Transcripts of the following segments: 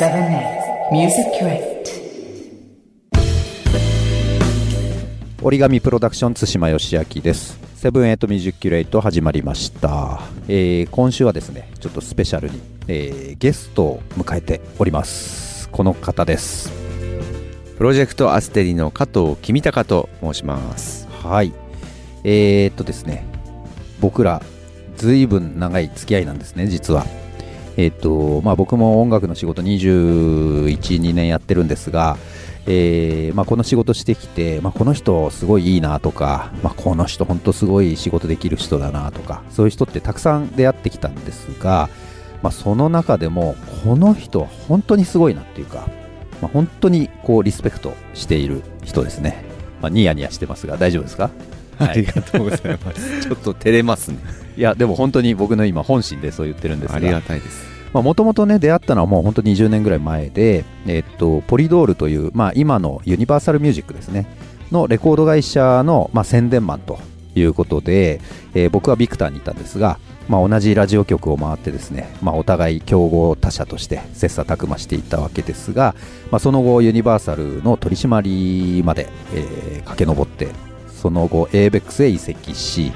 7 Music Crate 折り紙プロダクション対馬義明です。78 musi-curate 始まりました、えー今週はですねちょっとスペシャルに、えーゲストを迎えております。この方です。 PROJECT ASTERI の加藤君高と申します。はい。えー、っとですね僕らずいぶん長い付き合いなんですね実はえーっとまあ僕も音楽の仕事212年やってるんですがえーまあ、この仕事してきて、まあ、この人すごいいいなとか、まあ、この人本当すごい仕事できる人だなとかそういう人ってたくさん出会ってきたんですが、まあ、その中でもこの人は本当にすごいなっていうか、まあ、本当にこうリスペクトしている人ですね、まあ、ニヤニヤしてますが大丈夫ですか？ありがとうございます。ちょっと照れますね。いやでも本当に僕の今本心でそう言ってるんですがありがたいです。もともとね出会ったのはもう本当20年ぐらい前で、えっと、ポリドールという、まあ、今のユニバーサルミュージックですねのレコード会社の、まあ、宣伝マンということで、えー僕はビクターにいたんですが、まあ、同じラジオ局を回ってですね、まあ、お互い競合他社として切磋琢磨していたわけですが、まあ、その後ユニバーサルの取締りまで、えー駆け上ってその後 ABEX へ移籍し、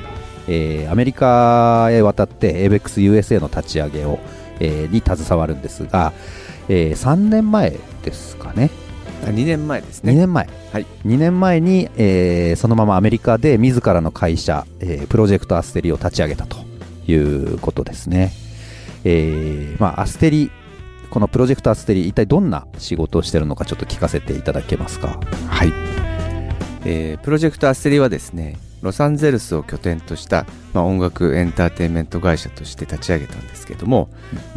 えーアメリカへ渡って ABEXUSA の立ち上げを、えーに携わるんですが、え3年前ですかね。あ2年前です2ね。年前、はい。2年前に、えーそのままアメリカで自らの会社、えープロジェクトアステリを立ち上げたということですね、えーまあ、アステリこのプロジェクトアステリ一体どんな仕事をしているのかちょっと聞かせていただけますか？はい。えープロジェクトアステリはですね、ロサンゼルスを拠点とした、まあ、音楽エンターテインメント会社として立ち上げたんですけども、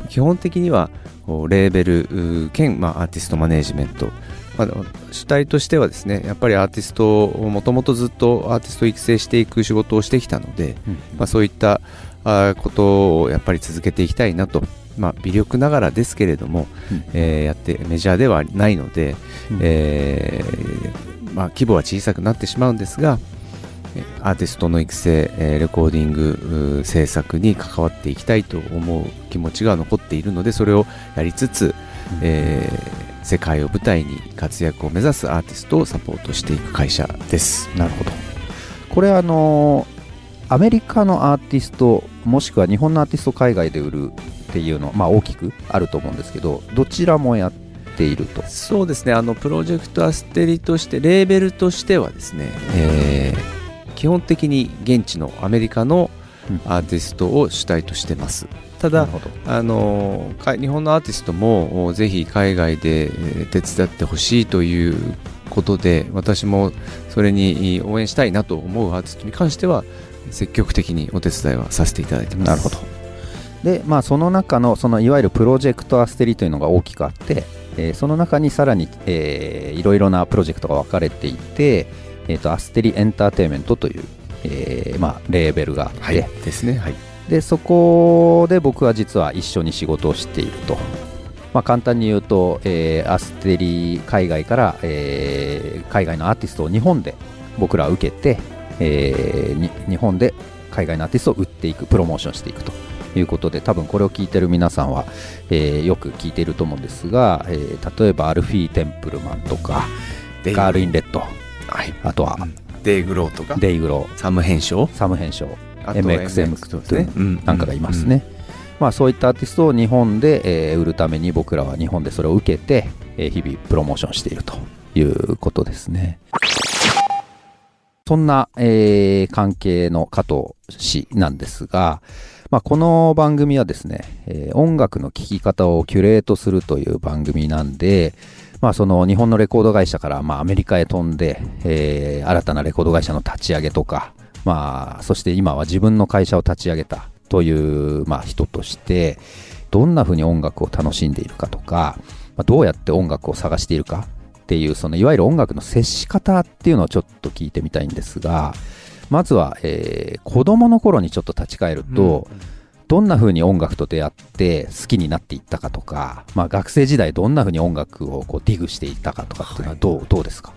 基本的にはレーベル兼、まあ、アーティストマネージメント、まあ、主体としてはですねやっぱりアーティストをもともとずっとアーティストを育成していく仕事をしてきたので、まあ、そういったことをやっぱり続けていきたいなと、まあ、微力ながらですけれども、うん。えーやってメジャーではないので、うん。えーまあ、規模は小さくなってしまうんですがえーアーティストの育成、えーレコーディング制作に関わっていきたいと思う気持ちが残っているのでそれをやりつつ、えー世界を舞台に活躍を目指すアーティストをサポートしていく会社です。なるほど。これあのアメリカのアーティストもしくは日本のアーティストを海外で売るっていうのまあ大きくあると思うんですけどどちらもやっていると？そうですね。あのプロジェクトアステリとしてレーベルとしてはですね、えー基本的に現地のアメリカのうん。アーティストを主体としてます。ただあのか日本のアーティストもおぜひ海外でえー手伝ってほしいということで私もそれに応援したいなと思うアーティストに関しては積極的にお手伝いはさせていただいてます。なるほど。でまあその中のそのいわゆるプロジェクトアステリというのが大きくあって、えーその中にさらに、えーいろいろなプロジェクトが分かれていて、えー、とアステリエンターテインメントという、えーまあ、レーベルがあって、はい。ですね。はい。でそこで僕は実は一緒に仕事をしていると、まあ、簡単に言うと、えーアステリ海外から、えー海外のアーティストを日本で僕らは受けて、えーに日本で海外のアーティストを売っていくプロモーションしていくということで多分これを聞いてる皆さんは、えーよく聞いていると思うんですが、えー例えばアルフィー・テンプルマンとかガール・イン・レッドはい。あとはデイグローとか？デイグロサム編集サム編集 MXM とね、うん。なんかがいますね、まあ、そういったアーティストを日本で、えー売るために僕らは日本でそれを受けて、えー日々プロモーションしているということですね。そんな、えー関係の加藤氏なんですが、まあ、この番組はですね、えー音楽の聴き方をキュレートするという番組なんで、まあ、その日本のレコード会社からまあアメリカへ飛んで、えー新たなレコード会社の立ち上げとか、まあ、そして今は自分の会社を立ち上げたという、まあ、人としてどんなふうに音楽を楽しんでいるかとか、まあ、どうやって音楽を探しているかっていうそのいわゆる音楽の接し方っていうのをちょっと聞いてみたいんですがまずは、えー子供の頃にちょっと立ち返ると、どんな風に音楽と出会って好きになっていったかとか、まあ、学生時代どんな風に音楽をこうディグしていったかとかっていうのはどう,、どうですか？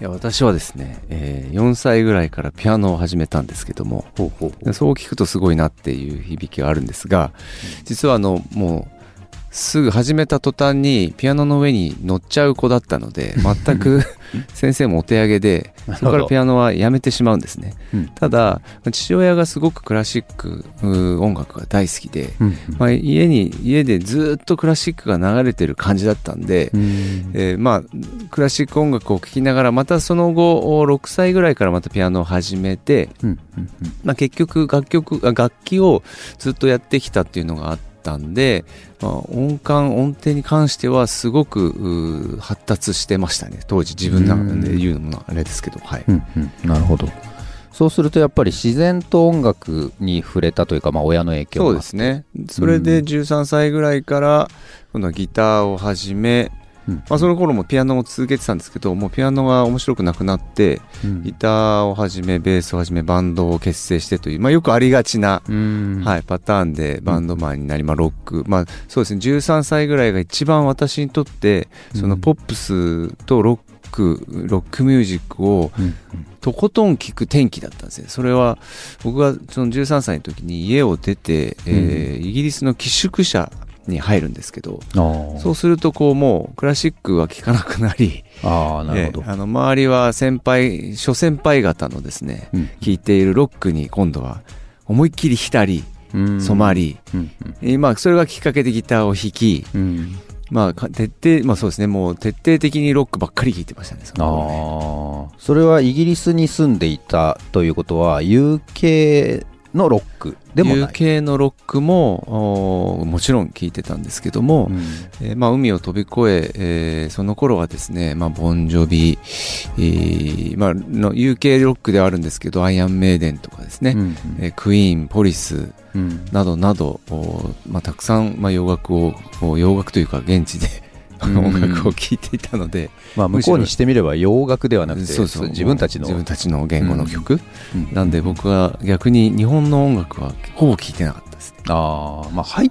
いや私はですね、えー4歳ぐらいからピアノを始めたんですけどもそう聞くとすごいなっていう響きがあるんですが実はあのもうすぐ始めた途端にピアノの上に乗っちゃう子だったので 全く 先生もお手上げでそこからピアノはやめてしまうんですね。うん。ただ父親がすごくクラシックう音楽が大好きで、うんまあ、家に家でずっとクラシックが流れてる感じだったんで、うん。えーまあクラシック音楽を聴きながらまたその後6歳ぐらいからまたピアノを始めて、まあ、結局楽曲あ楽器をずっとやってきたっていうのがあったんで、まあ、音感音程に関してはすごく発達してましたね。当時自分の中で言うのもあれですけどはい、うんうん。なるほど。そうするとやっぱり自然と音楽に触れたというか、まあ、親の影響がそうですね。それで13歳ぐらいから今度はギターを始め、うん。まあ、その頃もピアノを続けてたんですけどもうピアノが面白くなくなってうん。ギターをはじめベースをはじめバンドを結成してという、まあ、よくありがちな、うん。はい、パターンでバンドマンになり、まあ、ロック、まあ、そうですね13歳ぐらいが一番私にとってそのポップスとロックロックミュージックをうん。とことん聴く転機だったんですね。それは僕がその13歳の時に家を出て、えーイギリスの寄宿舎に入るんですけどそうするとこうもうクラシックは聴かなくなりあーなるほど、えーあの周りは先輩諸先輩方のですねうん。聴いているロックに今度は思いっきり浸りうん。染まり、うんえーまあそれがきっかけでギターを弾きうん。うんまあか徹底まあそうですねもう徹底的にロックばっかり聴いてましたねそね。ああそれはイギリスに住んでいたということは UK のロックでもない。UK のロックもおもちろん聴いてたんですけども、うん。えーまあ、海を飛び越ええーその頃はですね、まあ、ボンジョビ、えーまあ、の UK ロックではあるんですけどアイアンメイデンとかですね、うんえークイーンポリスうん。などなど、おまあ、たくさん、まあ、洋楽をお洋楽というか現地でうん音楽を聴いていたので、まあ向こうにしてみれば洋楽ではなくてそうそう自分たちの自分たちの言語の曲、うん。なんで僕は逆に日本の音楽はほぼ聴いてなかったですね、ああまあ入っ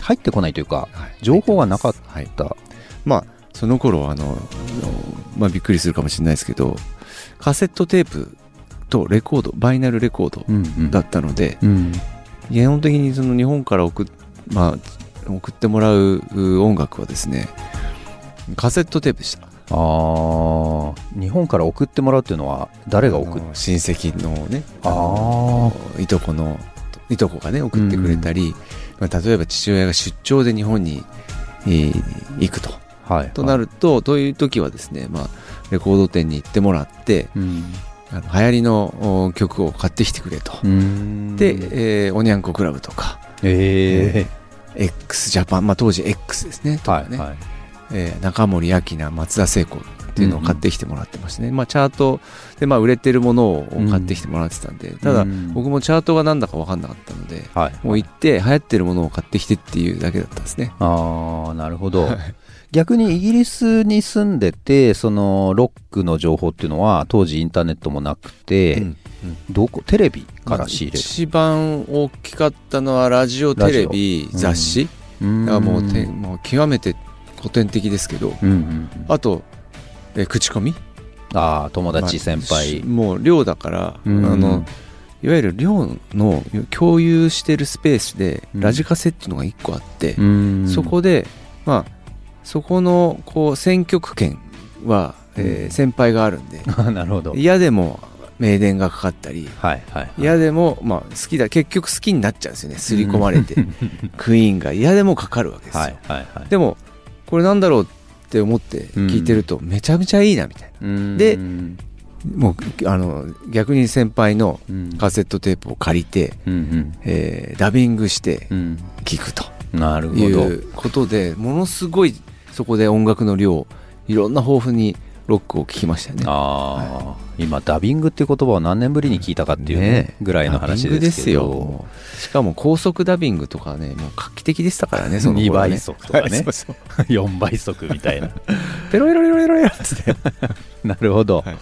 入ってこないというかはい。情報がなかっはい。たまあその頃あのまあびっくりするかもしれないですけどカセットテープとレコードバイナルレコードだったので、うん。基本的にその日本から送っ,、まあ、送ってもらうう音楽はですねカセットテープでした。ああ日本から送ってもらうっていうのは誰が送っ親戚のねあー。のいとこのいとこがね送ってくれたり、まあ、例えば父親が出張で日本に、えー行くと。はいとなると、という時はですね、まあ、レコード店に行ってもらってうん。あの流行りのお曲を買ってきてくれと、うん。で、えーおにゃんこクラブとかえ x ジャパン、まあ、当時 X ですねえとかね、はいはいえー中森明菜松田聖子っていうのを買ってきてもらってましてね、まあ、チャートで、まあ、売れてるものを買ってきてもらってたんで、ただうん。僕もチャートが何だか分かんなかったのではい。もう行って流行ってるものを買ってきてっていうだけだったんですね。ああなるほど。逆にイギリスに住んでてそのロックの情報っていうのは当時インターネットもなくて、うんどこテレビから仕入れる一番大きかったのはラジオテレビ雑誌、うん。だからもうてもう極めて古典的ですけどうんうんうん。あと、えー口コミ？ああ友達先まあもう寮だから、うん。あのいわゆる寮の共有してるスペースでうん。ラジカセっていうのが1個あって、うん。そこでまあそこのこう選曲権は、えーうん。先輩があるんで なるほど。嫌でも名電がかかったりはいはい。嫌でも、まあ、好きだ結局好きになっちゃうんですよね刷り込まれて、クイーンが。嫌でもかかるわけですよ、はいはいはい。でもこれなんだろうって思って聞いてるとめちゃめちゃいいなみたいうん。でもうあの逆に先輩のうん。カセットテープを借りて、うんえーダビングしてうん。聞くと。うんなるほいどうことでものすごいそこで音楽の量いろんな豊富にロックを聴きましたよね。ああ、今ダビングっていう言葉を何年ぶりに聞いたかっていうねねぐらいの話ですけど。よもうしかも高速ダビングとかねもう画期的でしたからね その2頃ね。倍速とかね。は いそうそう。4倍速みたいな。ペロペロペロペロペロって。なるほど、はい。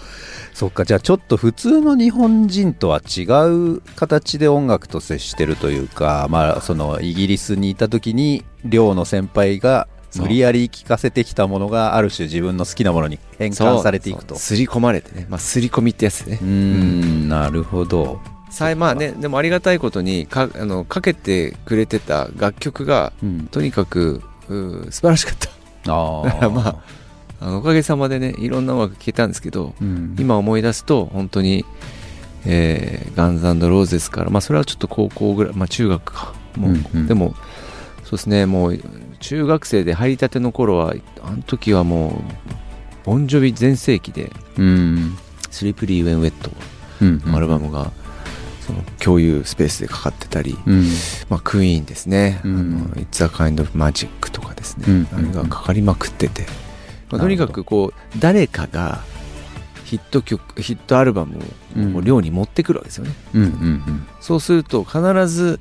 そっかじゃあちょっと普通の日本人とは違う形で音楽と接してるというかまあそのイギリスにいた時に寮の先輩が無理やり聴かせてきたものがある種自分の好きなものに変換されていくと。そう。刷り込まれてね。まあ刷り込みってやつね。うーんなるほど。さいまあねでもありがたいことにかあのかけてくれてた楽曲がうん。とにかく素晴らしかった。あだからまああのおかげさまでねいろんな音楽聴けたんですけどうん、今思い出すと本当に、えーガンズローゼスからまあそれはちょっと高校ぐらいまあ中学か。もう、うんうん。でもそうですねもう中学生で入りたての頃はあの時はもうボンジョビ全盛期でうん「スリープリー・ウェン・ウェット」うんアルバムがその共有スペースでかかってたり、うん。まあ、クイーンですね「うん。あの It's a Kind of Magic」とかですね、うんあれがかかりまくってて、まあとにかくこう誰かがヒット曲ヒットアルバムをうん。寮に持ってくるわけですよね、うんうん。そうすると必ず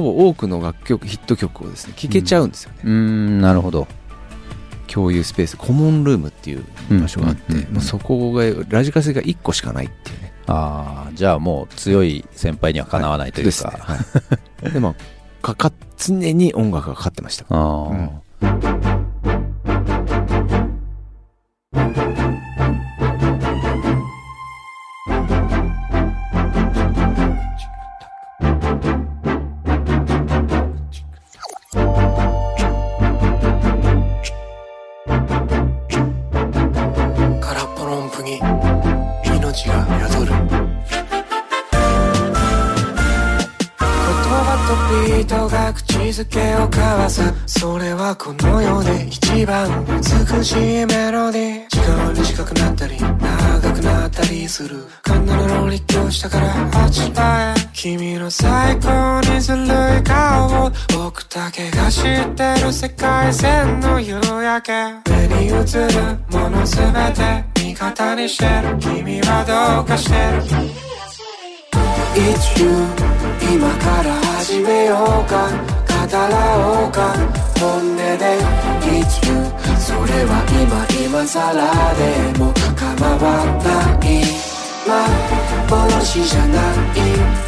ほぼ多くの楽曲ヒット曲をですね聴けちゃうんですよね、うんうんなるほど。共有スペースコモンルームっていう場所があって、うんうんうん。うんまあ、そこがラジカセが1個しかないっていうね。ああじゃあもう強い先輩にはかなわないというですねか、はい。でまあかか常に音楽がかかってました。ああ、空けが知ってる世界線の夕焼け。目に映るものすべて味方にしてる。君はどうかしてる。It's you 今から始めようか。語らおうか。本音で。It's you それは今今更でも構わない。幻じゃない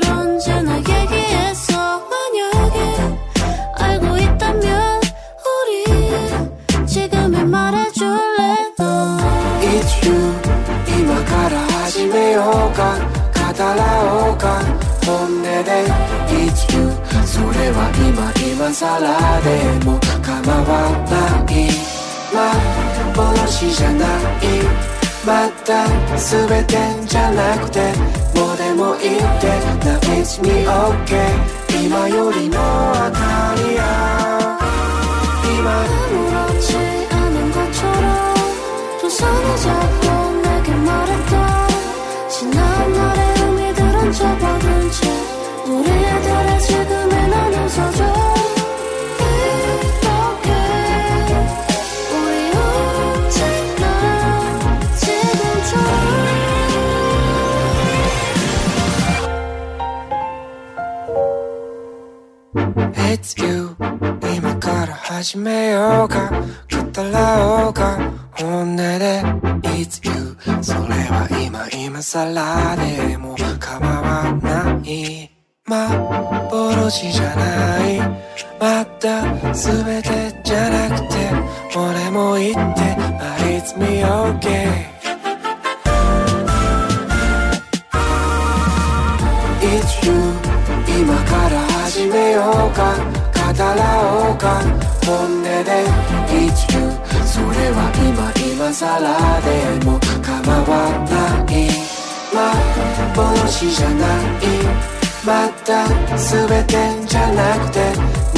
今今更でも構わない幻じゃないまた全てじゃなくてもうでもいいって Now it's me okay 今よりの明かりや今 아무렇지 않은 것처럼 두 손을 잡고 내게 말했다 지난 날의 의미들은 접어둔 채 우리들의 지금을 나눠서줘 始めようか。語らおうか。本音で It's you それは今今更でも構わない。幻じゃ全てじゃなくて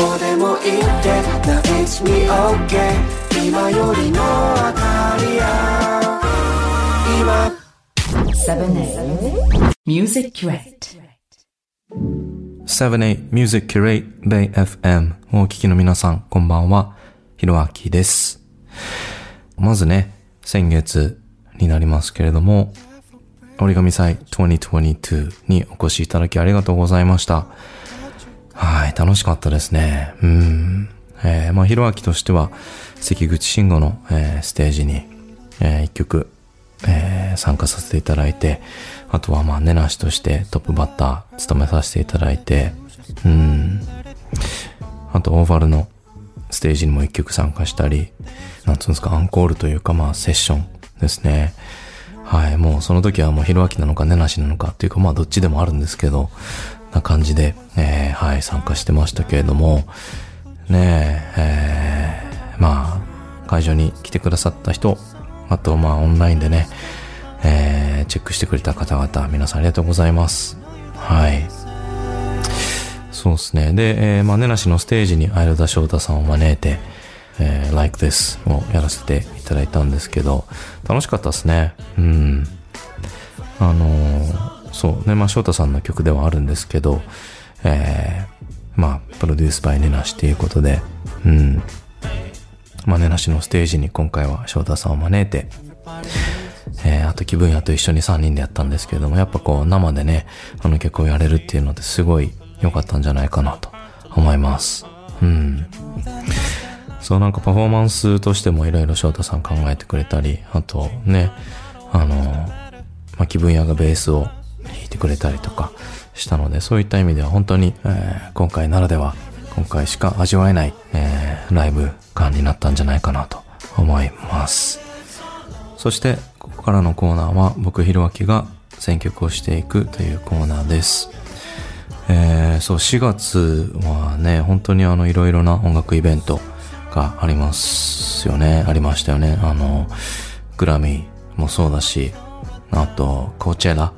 もうでもいいって Now it's me okay 今よりの明かりや今。7A Music Curate 7A Music Curate Bay FM をお聞きの皆さん、こんばんは。ひろあきです。まずね、先月になりますけれども、折り紙祭2022にお越しいただきありがとうございました。はい、楽しかったですね。うん。えー、まあ、ひろあきとしては、関口慎吾の、えーステージに、えー一曲、えー参加させていただいて、あとはまあ、ネナシとしてトップバッター務めさせていただいて、うん。あと、オーバルのステージにも一曲参加したり、なんつうんですか、アンコールというか、まあ、セッションですね。はい、もうその時はもう、ひろあきなのか、ねなしなのかっていうか、まあ、どっちでもあるんですけど、な感じで、えーはい、参加してましたけれども、ねえ、えーまあ、会場に来てくださった人、あと、まあ、オンラインでね、えーチェックしてくれた方々、皆さんありがとうございます。はい。そうですね。で、えーまあ、ねなしのステージに相田翔太さんを招いて、えー Like This をやらせていただいたんですけど、楽しかったですね。うん。あのーそうね、まあ、翔太さんの曲ではあるんですけど、えーまあ、プロデュースバイネナシということで、うん。まあ、ネナシのステージに今回は翔太さんを招いて、えーあと気分屋と一緒に3人でやったんですけれども、やっぱこう生でね、あの曲をやれるっていうのってすごい良かったんじゃないかなと思います。うん。そうなんかパフォーマンスとしてもいろいろ翔太さん考えてくれたり、あとね、あの、まあ、気分屋がベースを弾いてくれたりとかしたので、そういった意味では本当に、えー今回ならでは、今回しか味わえない、えーライブ感になったんじゃないかなと思います。そして、ここからのコーナーは、僕、ひろあきが選曲をしていくというコーナーです。えーそう、4月はね、本当にあの、いろいろな音楽イベントがありますよね。ありましたよね。あの、グラミーもそうだし、あと、コーチェラ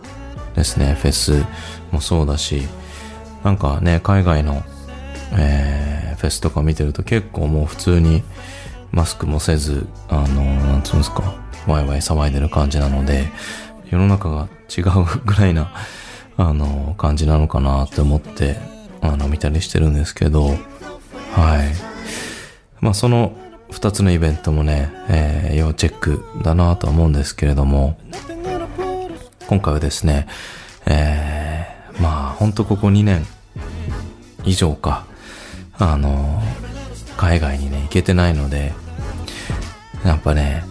ですね、フェスもそうだし、なんかね、海外の、えーフェスとか見てると結構もう普通にマスクもせず、あの、なんつうんですか、ワイワイ騒いでる感じなので、世の中が違うぐらいな、あの、感じなのかなって思って、あの、見たりしてるんですけど、はい。まあ、その二つのイベントもね、えー要チェックだなとは思うんですけれども、今回はですね、えーまあ、ほんとここ2年以上か、あの、海外にね、行けてないので、やっぱね、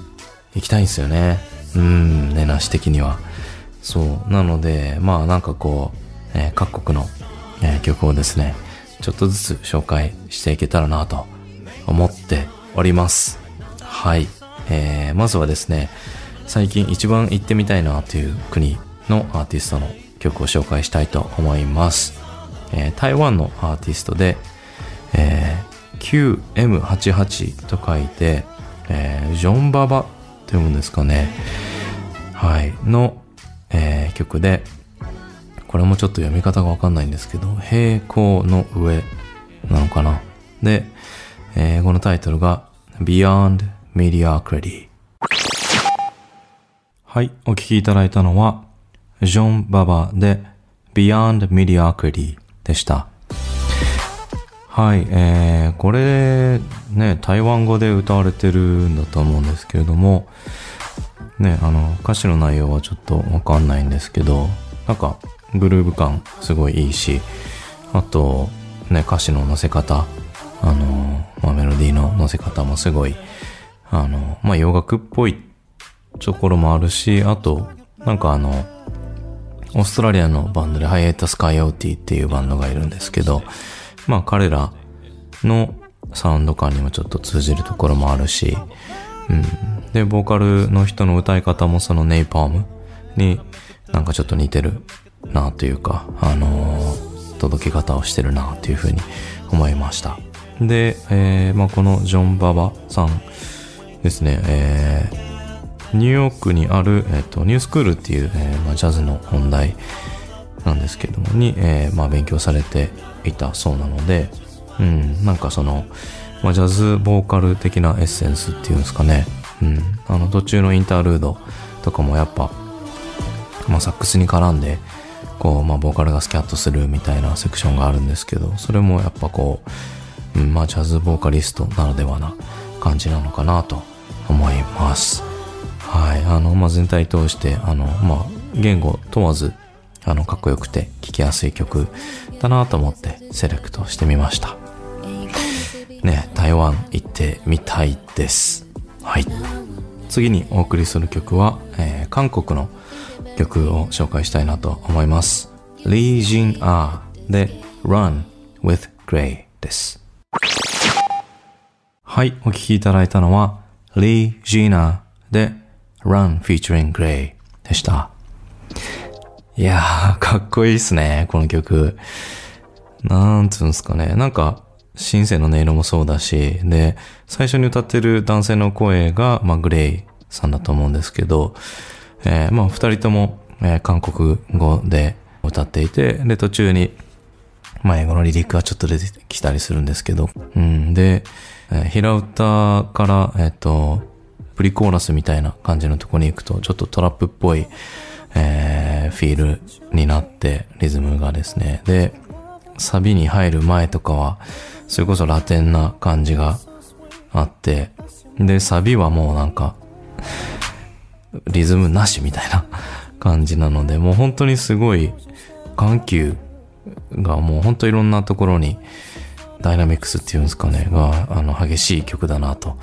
行きたいんですよね。うん、ねなし的には。そう。なので、まあなんかこう、えー各国の、えー曲をですね、ちょっとずつ紹介していけたらなと思っております。はい。えーまずはですね、最近一番行ってみたいなという国のアーティストの曲を紹介したいと思います。えー台湾のアーティストで、えー QM88 と書いて、えージョンババと読むんですかね。はい。の、えー曲で、これもちょっと読み方がわかんないんですけど、平行の上なのかな。で、えーこのタイトルが Beyond Mediocrity。はい。お聴きいただいたのは、ジョン・ババで Beyond Mediocrity でした。はい。えー、これ、ね、台湾語で歌われてるんだと思うんですけれども、ね、あの、歌詞の内容はちょっとわかんないんですけど、なんか、グルーヴ感すごいいいし、あと、ね、歌詞の乗せ方、あの、まあ、メロディーの乗せ方もすごい、あの、まあ、洋楽っぽいところもあるし、あと、なんかあの、オーストラリアのバンドでハイエータスカイオーティっていうバンドがいるんですけど、まあ彼らのサウンド感にもちょっと通じるところもあるし、うん。で、ボーカルの人の歌い方もそのネイパームになんかちょっと似てるなというか、あのー届け方をしてるなというふうに思いました。で、えーまあこのジョン・ババさんですね、えーニューヨークにある、えっとニュースクールっていう、えーまあ、ジャズの本題なんですけどもに、えーまあ、勉強されていたそうなので、うん、なんかその、まあ、ジャズボーカル的なエッセンスっていうんですかね、うん、あの途中のインタールードとかもやっぱ、まあ、サックスに絡んでこう、まあ、ボーカルがスキャットするみたいなセクションがあるんですけどそれもやっぱこう、うん、まあジャズボーカリストならではな感じなのかなと思います。はい。あの、まあ、全体通して、あの、まあ、言語問わず、あの、かっこよくて聴きやすい曲だなと思ってセレクトしてみました。ね、台湾行ってみたいです。はい。次にお送りする曲は、えー韓国の曲を紹介したいなと思います。リー・ジン・アーで Run with Grey です。はい、お聴きいただいたのは、リー・ジーナで Run featuring Grey でした。いやー、かっこいいっすね、この曲。なんつうんすかね。なんか、シンセの音色もそうだし、で、最初に歌ってる男性の声が、まあ、グレイさんだと思うんですけど、えーまあ、二人とも、えー韓国語で歌っていて、で、途中に、まあ、英語のリリックがちょっと出てきたりするんですけど、うん、で、えー平歌から、えっ、と、プリコーラスみたいな感じのとこに行くと、ちょっとトラップっぽい、えーフィールになって、リズムがですね。で、サビに入る前とかは、それこそラテンな感じがあって、で、サビはもうなんか、リズムなしみたいな感じなので、もう本当にすごい緩急がもう本当いろんなところにダイナミックスっていうんですかね、が、あの、激しい曲だなと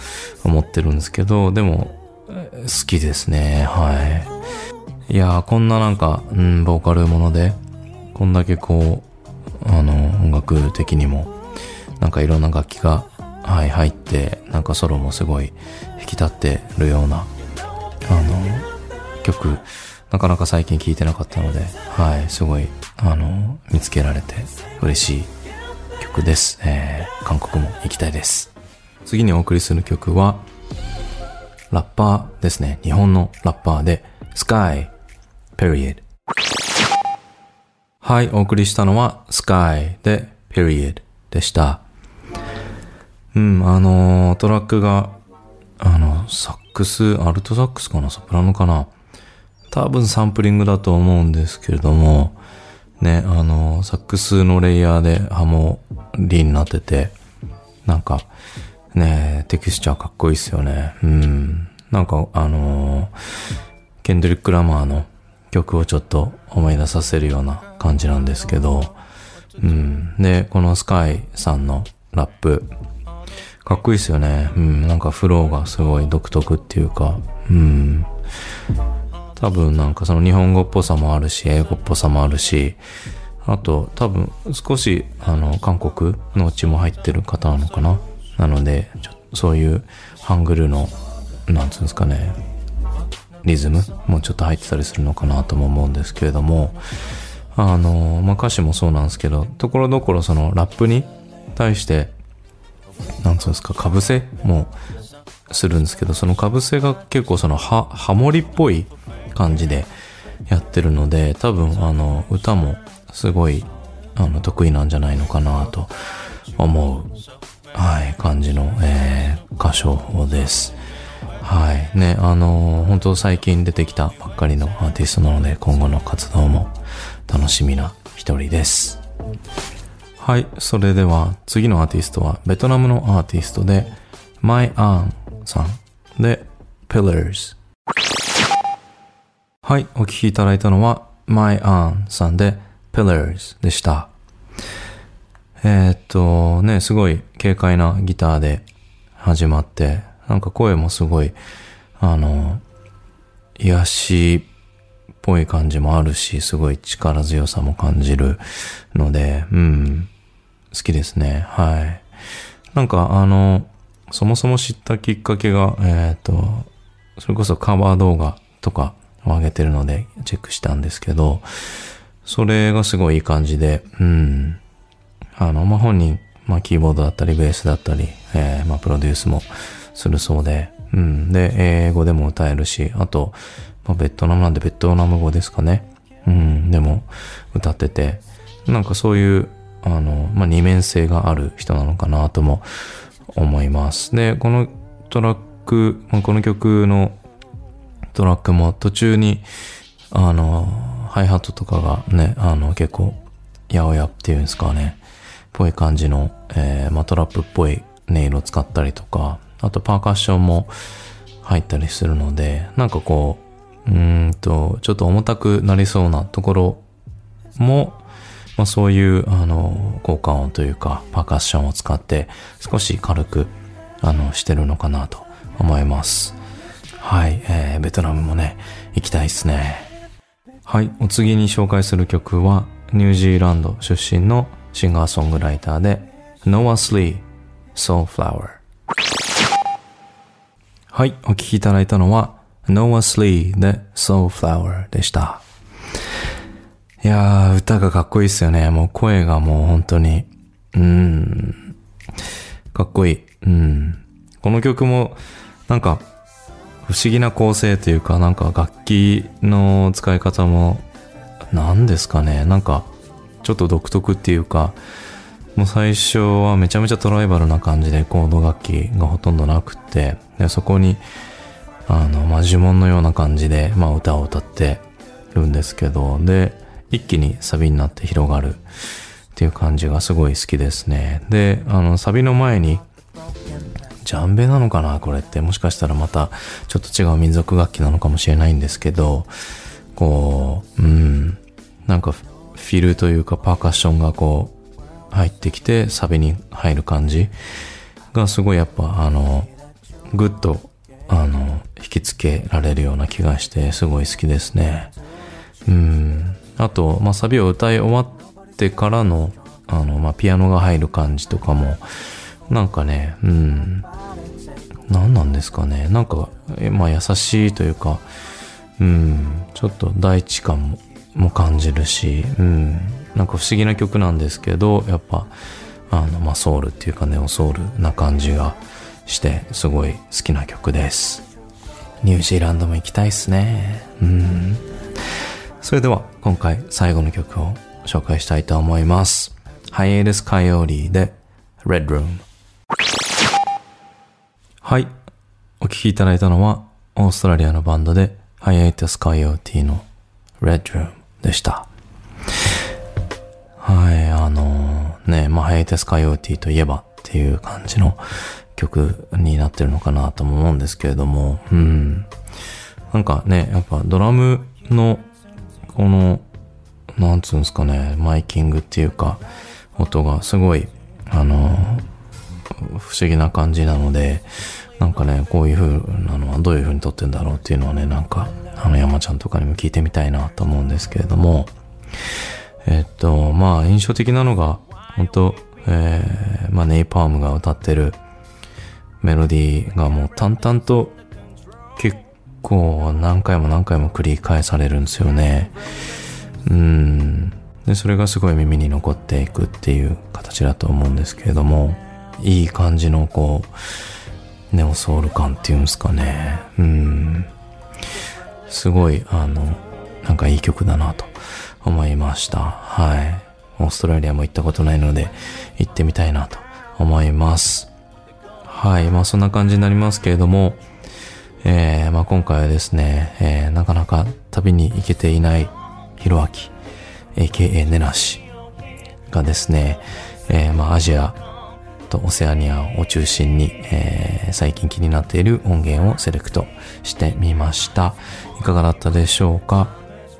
思ってるんですけど、でも、好きですね、はい。いや、こんななんか、うん、ボーカルもので、こんだけこう、あの、音楽的にも、なんかいろんな楽器が、はい、入って、なんかソロもすごい引き立ってるような、あの、曲、なかなか最近聴いてなかったので、はい、すごい、あの、見つけられて嬉しい曲です。えー、韓国も行きたいです。次にお送りする曲は、ラッパーですね。日本のラッパーで、Sky, period. はい、お送りしたのは Sky で Period でした。うん、あのートラックが、あの、サックス、アルトサックスかな？ソプラノかな？多分サンプリングだと思うんですけれども、ね、あの、サックスのレイヤーでハモリになってて、なんか、ねテクスチャーかっこいいっすよね。うん。なんか、あのケンドリック・ラマーの曲をちょっと思い出させるような感じなんですけど、うん。で、このスカイさんのラップ、かっこいいですよね。うん。なんかフローがすごい独特っていうか、うん。多分なんかその日本語っぽさもあるし、英語っぽさもあるし、あと多分少しあの韓国の血も入ってる方なのかな。なので、ちょそういうハングルの、なんつうんですかね、リズムもちょっと入ってたりするのかなとも思うんですけれども、あの、まあ、歌詞もそうなんですけど、ところどころそのラップに対して、なんつうんですか、かぶせもするんですけど、そのかぶせが結構そのハ、ハモリっぽい感じでやってるので、多分あの、歌もすごい、あの、得意なんじゃないのかなと思う、はい、感じの、えー、歌唱法です。はい。ね、あのー本当最近出てきたばっかりのアーティストなので、今後の活動も楽しみな一人です。はい。それでは、次のアーティストは、ベトナムのアーティストで、マイ・アーンさんで、Pillars。はい。お聴きいただいたのは、マイ・アーンさんで、Pillars でした。えーっと、ね、すごい軽快なギターで始まって、なんか声もすごい、あの、癒しっぽい感じもあるし、すごい力強さも感じるので、うん、好きですね。はい。なんかあの、そもそも知ったきっかけが、えーっと、それこそカバー動画とかを上げてるのでチェックしたんですけど、それがすごいいい感じで、うん、あの、まあ、本人、まあ、キーボードだったり、ベースだったり、えー、まあ、プロデュースもするそうで、うん。で、英語でも歌えるし、あと、まあ、ベトナムなんでベトナム語ですかね。うん。でも、歌ってて、なんかそういう、あの、まあ、二面性がある人なのかなとも思います。で、このトラック、まあ、この曲のトラックも途中に、あの、ハイハットとかがね、あの、結構、やおやっていうんですかね、ぽい感じの、えー、まあ、トラップっぽい音色を使ったりとか、あとパーカッションも入ったりするので、なんかこう、うーんと、ちょっと重たくなりそうなところも、まあ、そういう、あの、効果音というか、パーカッションを使って、少し軽く、あの、してるのかなと思います。はい、えー、ベトナムもね、行きたいですね。はい、お次に紹介する曲は、ニュージーランド出身のシンガーソングライターで、ノア・スリー、Soulflower。はい、お聴きいただいたのは、ノア・スリーで Soulflower でした。いやー、歌がかっこいいっすよね。もう声がもう本当に、うーん、かっこいい。うん。この曲も、なんか、不思議な構成というか、なんか楽器の使い方も、何ですかね。なんか、ちょっと独特っていうか、もう最初はめちゃめちゃトライバルな感じでコード楽器がほとんどなくって、でそこに、あの、まあ、呪文のような感じで、まあ、歌を歌ってるんですけど、で、一気にサビになって広がるっていう感じがすごい好きですね。で、あの、サビの前に、ジャンベなのかなこれって。もしかしたらまたちょっと違う民族楽器なのかもしれないんですけど、こう、うん、なんかフィルというかパーカッションがこう入ってきてサビに入る感じがすごいやっぱあの、ぐっとあの、引きつけられるような気がしてすごい好きですね。うん。あと、まあ、サビを歌い終わってからの、あの、まあ、ピアノが入る感じとかも、なんかね、うん。何なんですかね。なんか、えまあ、優しいというか、うん。ちょっと大地感もも感じるし、うん。なんか不思議な曲なんですけど、やっぱ、あの、まあ、ソウルっていうかネオソウルな感じがして、すごい好きな曲です。ニュージーランドも行きたいっすね。うん。それでは今回最後の曲を紹介したいと思います。ハイエールスカイオーリーで Red Room。はい。お聴きいただいたのはオーストラリアのバンドでハイエールスカイオーティの Red Room でした。はい、あのね、まあ、ハイエールスカイオーティといえばっていう感じの曲になってるのかなとも思うんですけれども、うん。なんかね、やっぱドラムのこの、なんつうんですかね、マイキングっていうか、音がすごい、あの、不思議な感じなので、なんかね、こういう風なのはどういう風に撮ってんだろうっていうのはね、なんか、あの山ちゃんとかにも聞いてみたいなと思うんですけれども、えっと、まあ、印象的なのが、本当えー、まあ、ネイパームが歌ってるメロディーがもう淡々と結構何回も何回も繰り返されるんですよね。うん。で、それがすごい耳に残っていくっていう形だと思うんですけれども、いい感じのこう、ネオソウル感っていうんですかね。うん。すごい、あの、なんかいい曲だなと思いました。はい。オーストラリアも行ったことないので、行ってみたいなと思います。はい。まあそんな感じになりますけれども、えー、まあ今回はですね、えー、なかなか旅に行けていないヒロアキ、AKA ネナシがですね、えー、まあアジアとオセアニアを中心に、えー、最近気になっている音源をセレクトしてみました。いかがだったでしょうか？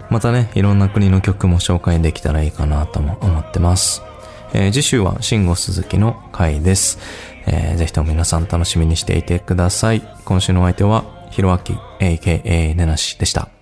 またね、いろんな国の曲も紹介できたらいいかなとも思ってます。えー次週は慎吾鈴木の回です。えーぜひとも皆さん楽しみにしていてください。今週のお相手は、ひろあき AKA ねなしでした。